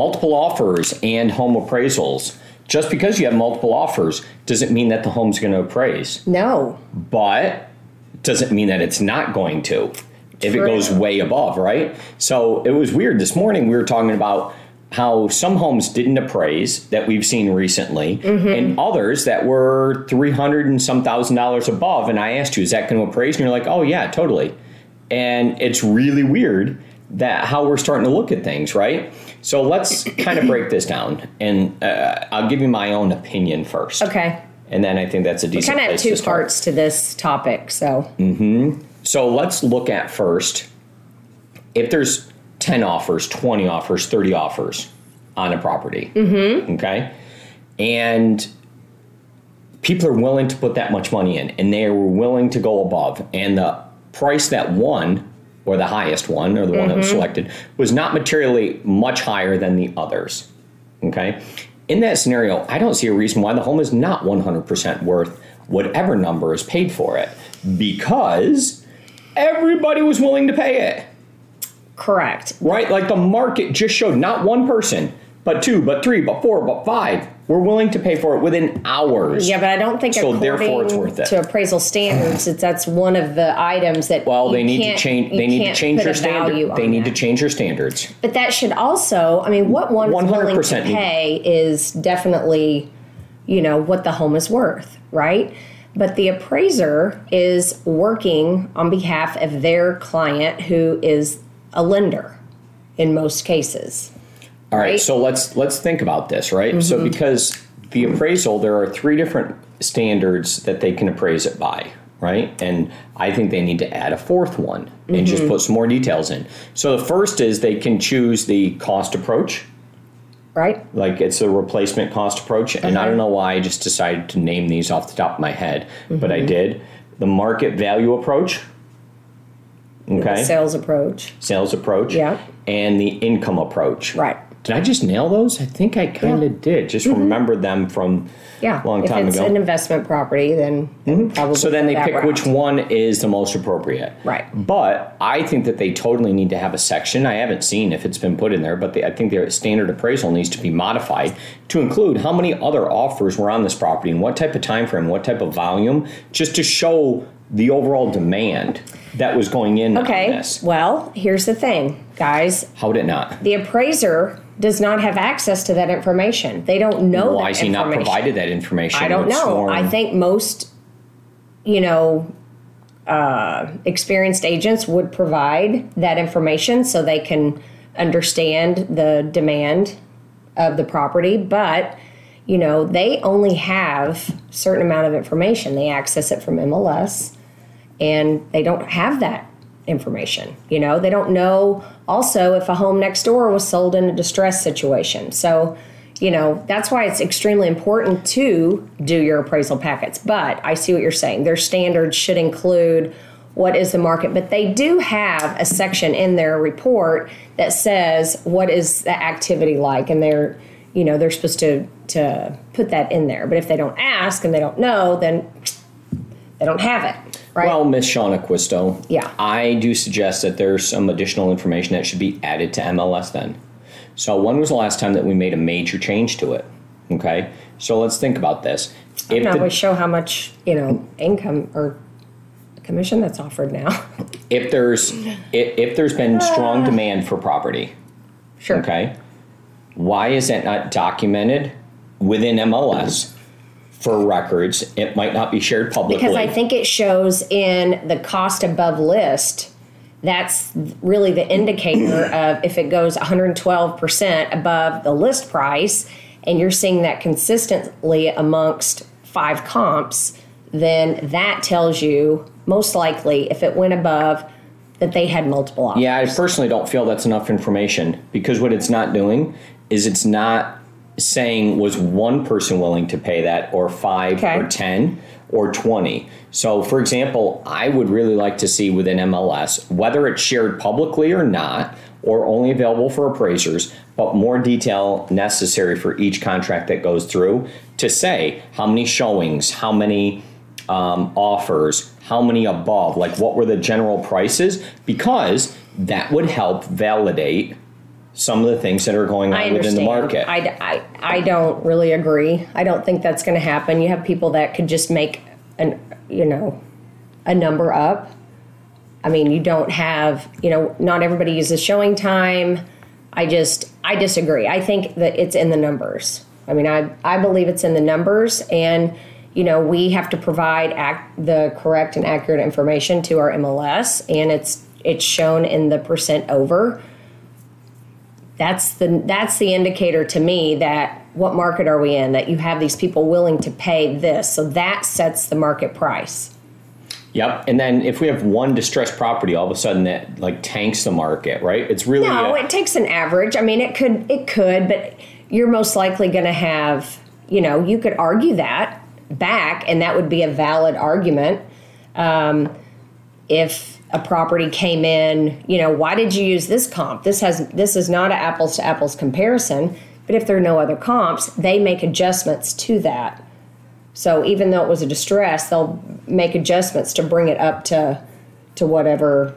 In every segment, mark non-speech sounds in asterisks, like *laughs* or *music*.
multiple offers and home appraisals. Just because you have multiple offers doesn't mean that the home's going to appraise, No. but doesn't mean that it's not going to if it goes way above, right? So it was weird. This morning we were talking about how some homes didn't appraise that we've seen recently, Mm-hmm. and others that were three hundred and some thousand dollars above. And I asked you, "Is that going to appraise?" And you're like, "Oh yeah, totally." And it's really weird that how we're starting to look at things, right? So let's kind of break this down, and uh, I'll give you my own opinion first. Okay. And then I think that's a decent. Kind of have two parts to this topic. So, Hmm. So let's look at first if there's 10 offers, 20 offers, 30 offers on a property. Mm-hmm. Okay. And people are willing to put that much money in and they were willing to go above. And the price that won, or the highest one, or the one that was mm-hmm. selected, was not materially much higher than the others. Okay. In that scenario, I don't see a reason why the home is not 100% worth whatever number is paid for it because everybody was willing to pay it, correct. right? Like the market just showed not one person, but two, but three, but four, but five were willing to pay for it within hours. Yeah, but I don't think So therefore it's worth it. to appraisal standards, it's, that's one of the items that Well, they need to change. They need to change their standard. They need to change their standards. But that should also, I mean, what one to 100% need- pay is definitely, you know, what the home is worth, right? But the appraiser is working on behalf of their client who is a lender in most cases. All right, Right? Mm-hmm. so let's let's think about this, right? So because the appraisal, there are three different standards that they can appraise it by, right? And I think they need to add a fourth one and Mm-hmm. just put some more details in. So the first is they can choose the cost approach, Right? like it's a replacement cost approach. And I don't know why I just decided to name these off the top of my head, but I did. The market value approach, okay, Sales approach. sales approach, Yeah. and the income approach, Right. Did I just nail those? I think I kind of did. Just mm-hmm. remembered them from Yeah. a long time ago. if it's ago. an investment property, then mm-hmm. probably so then they pick route. which one is the most appropriate. Right. But I think that they totally need to have a section. I haven't seen if it's been put in there, but they, I think their standard appraisal needs to be modified to include how many other offers were on this property and what type of time frame, what type of volume, just to show the overall demand that was going in on Okay. this. Well, here's the thing, guys. How would it not? The appraiser does not have access to that information. They don't know Why that is he not provided that information? I don't know. sworn- I think most, you know, uh, experienced agents would provide that information so they can understand the demand of the property. But you know, they only have a certain amount of information. They access it from MLS, and they don't have that information. You know, they don't know also if a home next door was sold in a distress situation. So, you know, that's why it's extremely important to do your appraisal packets. But I see what you're saying. Their standards should include what is the market, but they do have a section in their report that says what is the activity like, and they're, you know, they're supposed to to put that in there. But if they don't ask and they don't know, then they don't have it, right? Well, Miss Shauna Quisto, Yeah. I do suggest that there's some additional information that should be added to MLS then. So, when was the last time that we made a major change to it? Okay, so let's think about this. If the- we show how much you know income or commission that's offered now. *laughs* if there's if, if there's been ah. strong demand for property, sure. okay, why is that not documented within MLS for records? It might not be shared publicly. Because I think it shows in the cost above list. That's really the indicator *clears throat* of if it goes 112% above the list price, and you're seeing that consistently amongst five comps, then that tells you most likely if it went above that they had multiple offers. Yeah, I personally don't feel that's enough information because what it's not doing is it's not saying was one person willing to pay that or five Okay. or 10 or 20. So, for example, I would really like to see within MLS whether it's shared publicly or not or only available for appraisers, but more detail necessary for each contract that goes through to say how many showings, how many um, offers, how many above, like what were the general prices, because that would help validate some of the things that are going on within the market. I, I, I don't really agree. I don't think that's going to happen. You have people that could just make an, you know, a number up. I mean, you don't have, you know, not everybody uses ShowingTime. I just, I disagree. I think that it's in the numbers. I mean, I, I believe it's in the numbers, and you know, we have to provide ac- the correct and accurate information to our MLS, and it's it's shown in the percent over that's the that's the indicator to me that what market are we in that you have these people willing to pay this so that sets the market price Yep. And then if we have one distressed property, all of a sudden that like tanks the market, right? It's really no a- it takes an average i mean it could it could but you're most likely going to have you know you could argue that back and that would be a valid argument um, if a property came in you know why did you use this comp? This has this is not an apples to apples comparison but if there are no other comps they make adjustments to that. So even though it was a distress they'll make adjustments to bring it up to to whatever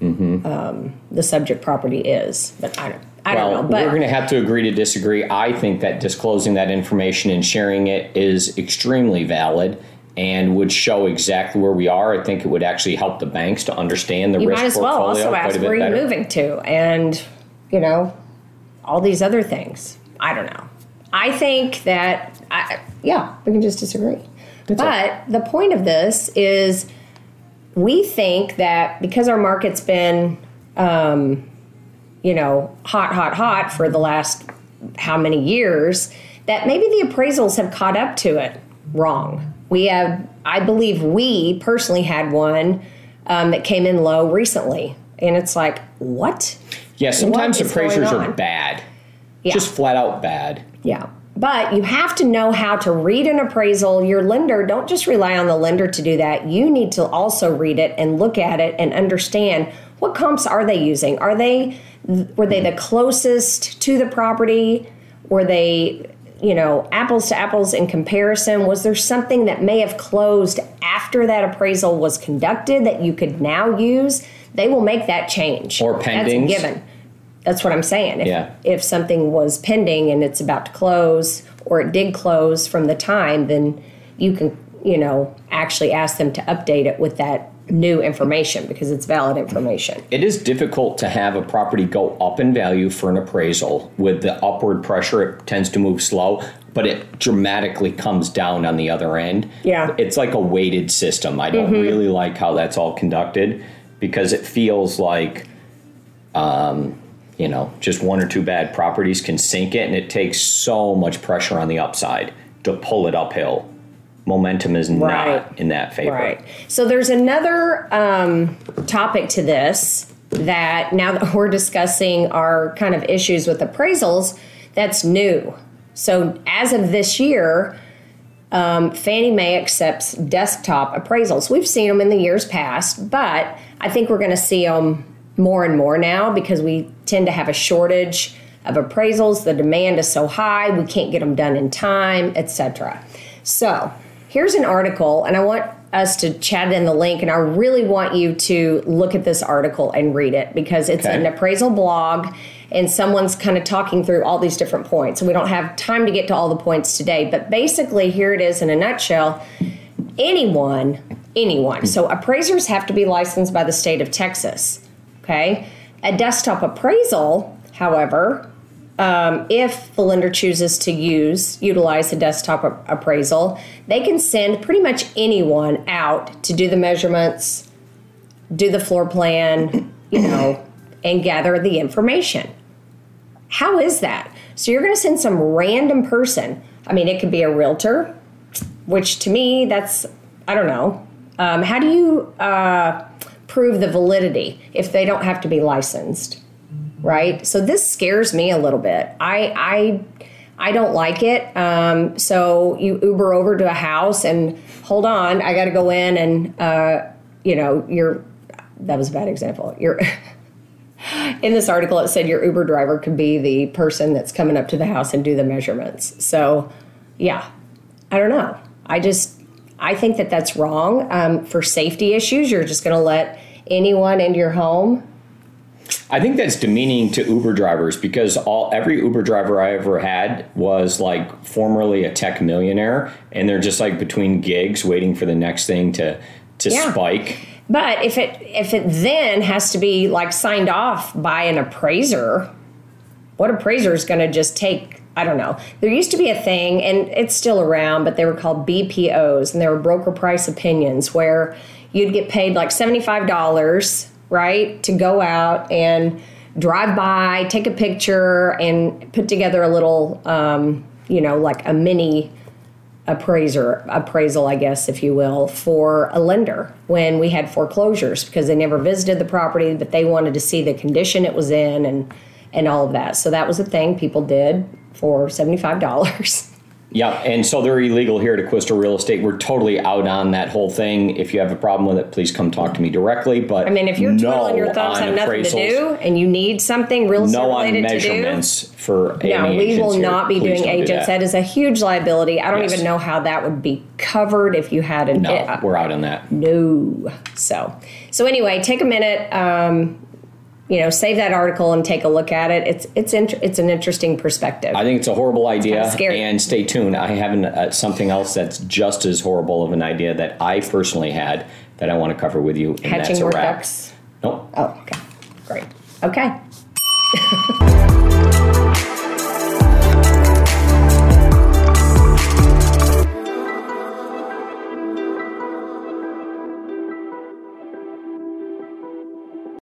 um, the subject property is but i don't i well, don't know but we're going to have to agree to disagree. I think that disclosing that information and sharing it is extremely valid and would show exactly where we are. I think it would actually help the banks to understand the you risk might as well also ask where you're moving to and you know all these other things. I don't know. I think that I, yeah we can just disagree. But the point of this is we think that because our market's been um, you know hot hot hot for the last how many years that maybe the appraisals have caught up to it wrong we have i believe we personally had one um, that came in low recently and it's like what Yeah, sometimes going appraisers are bad. Yeah. Just flat out bad. Yeah. But you have to know how to read an appraisal. Your lender, don't just rely on the lender to do that. You need to also read it and look at it and understand what comps are they using? Are they were they the closest to the property? Were they, you know, apples to apples in comparison? Was there something that may have closed after that appraisal was conducted that you could now use? They will make that change. Or That's a given. That's what I'm saying. If, Yeah. if something was pending and it's about to close or it did close from the time, then you can, you know, actually ask them to update it with that new information because it's valid information. It is difficult to have a property go up in value for an appraisal. With the upward pressure, it tends to move slow, but it dramatically comes down on the other end. Yeah. It's like a weighted system. I don't really like how that's all conducted because it feels like, um, you know, just one or two bad properties can sink it, and it takes so much pressure on the upside to pull it uphill. Momentum is Right. not in that favor. Right. So there's another um, topic to this that now that *laughs* we're discussing our kind of issues with appraisals, that's new. So as of this year, um, Fannie Mae accepts desktop appraisals. We've seen them in the years past, but I think we're going to see them more and more now because we tend to have a shortage of appraisals. The demand is so high, we can't get them done in time, etc. So here's an article, and I want us to chat in the link, and I really want you to look at this article and read it because it's Okay. an appraisal blog and someone's kind of talking through all these different points. And We don't have time to get to all the points today, but basically, here it is in a nutshell. Anyone, anyone. So, appraisers have to be licensed by the state of Texas. Okay. A desktop appraisal, however, um, if the lender chooses to use utilize the desktop a- appraisal, they can send pretty much anyone out to do the measurements, do the floor plan, you know, and gather the information. How is that? So you're going to send some random person. I mean, it could be a realtor, which to me, that's, I don't know. Um, how do you uh, prove the validity if they don't have to be licensed? Right? So this scares me a little bit. I, I, I don't like it. Um, so you Uber over to a house and hold on, I got to go in and, uh, you know, you're, that was a bad example. You're, *laughs* in this article it said your uber driver could be the person that's coming up to the house and do the measurements so yeah i don't know i just i think that that's wrong um, for safety issues you're just going to let anyone into your home I think that's demeaning to Uber drivers because all every Uber driver I ever had was like formerly a tech millionaire, and they're just like between gigs, waiting for the next thing to to Yeah. spike. But if it if it then has to be like signed off by an appraiser, what appraiser is going to just take? I don't know. There used to be a thing, and it's still around, but they were called BPOs, and they were broker price opinions, where you'd get paid like seventy five dollars, right, to go out and drive by, take a picture, and put together a little, um, you know, like a mini appraiser appraisal i guess if you will for a lender when we had foreclosures because they never visited the property but they wanted to see the condition it was in and and all of that. So that was a thing people did for $75 *laughs* Yeah, and so they're illegal here at Acquista Real Estate. We're totally out on that whole thing. If you have a problem with it, please come talk to me directly. But i mean if you're no twiddling your thumbs on have nothing to do and you need something real estate No on related to do measurements for no, we agents will here. not be Please doing don't do agents. that. that is a huge liability. I don't Yes. even know how that would be covered if you had an No, we're out on that. No. So, so anyway, take a minute. Um, you know, save that article and take a look at it. It's it's int- it's an interesting perspective. I think it's a horrible idea. kinda scary. And stay tuned. I have an, uh, something else that's just as horrible of an idea that I personally had that I want to cover with you. And Hatching that's a wrap. ducks. Nope. Oh, okay, great. Okay. *laughs*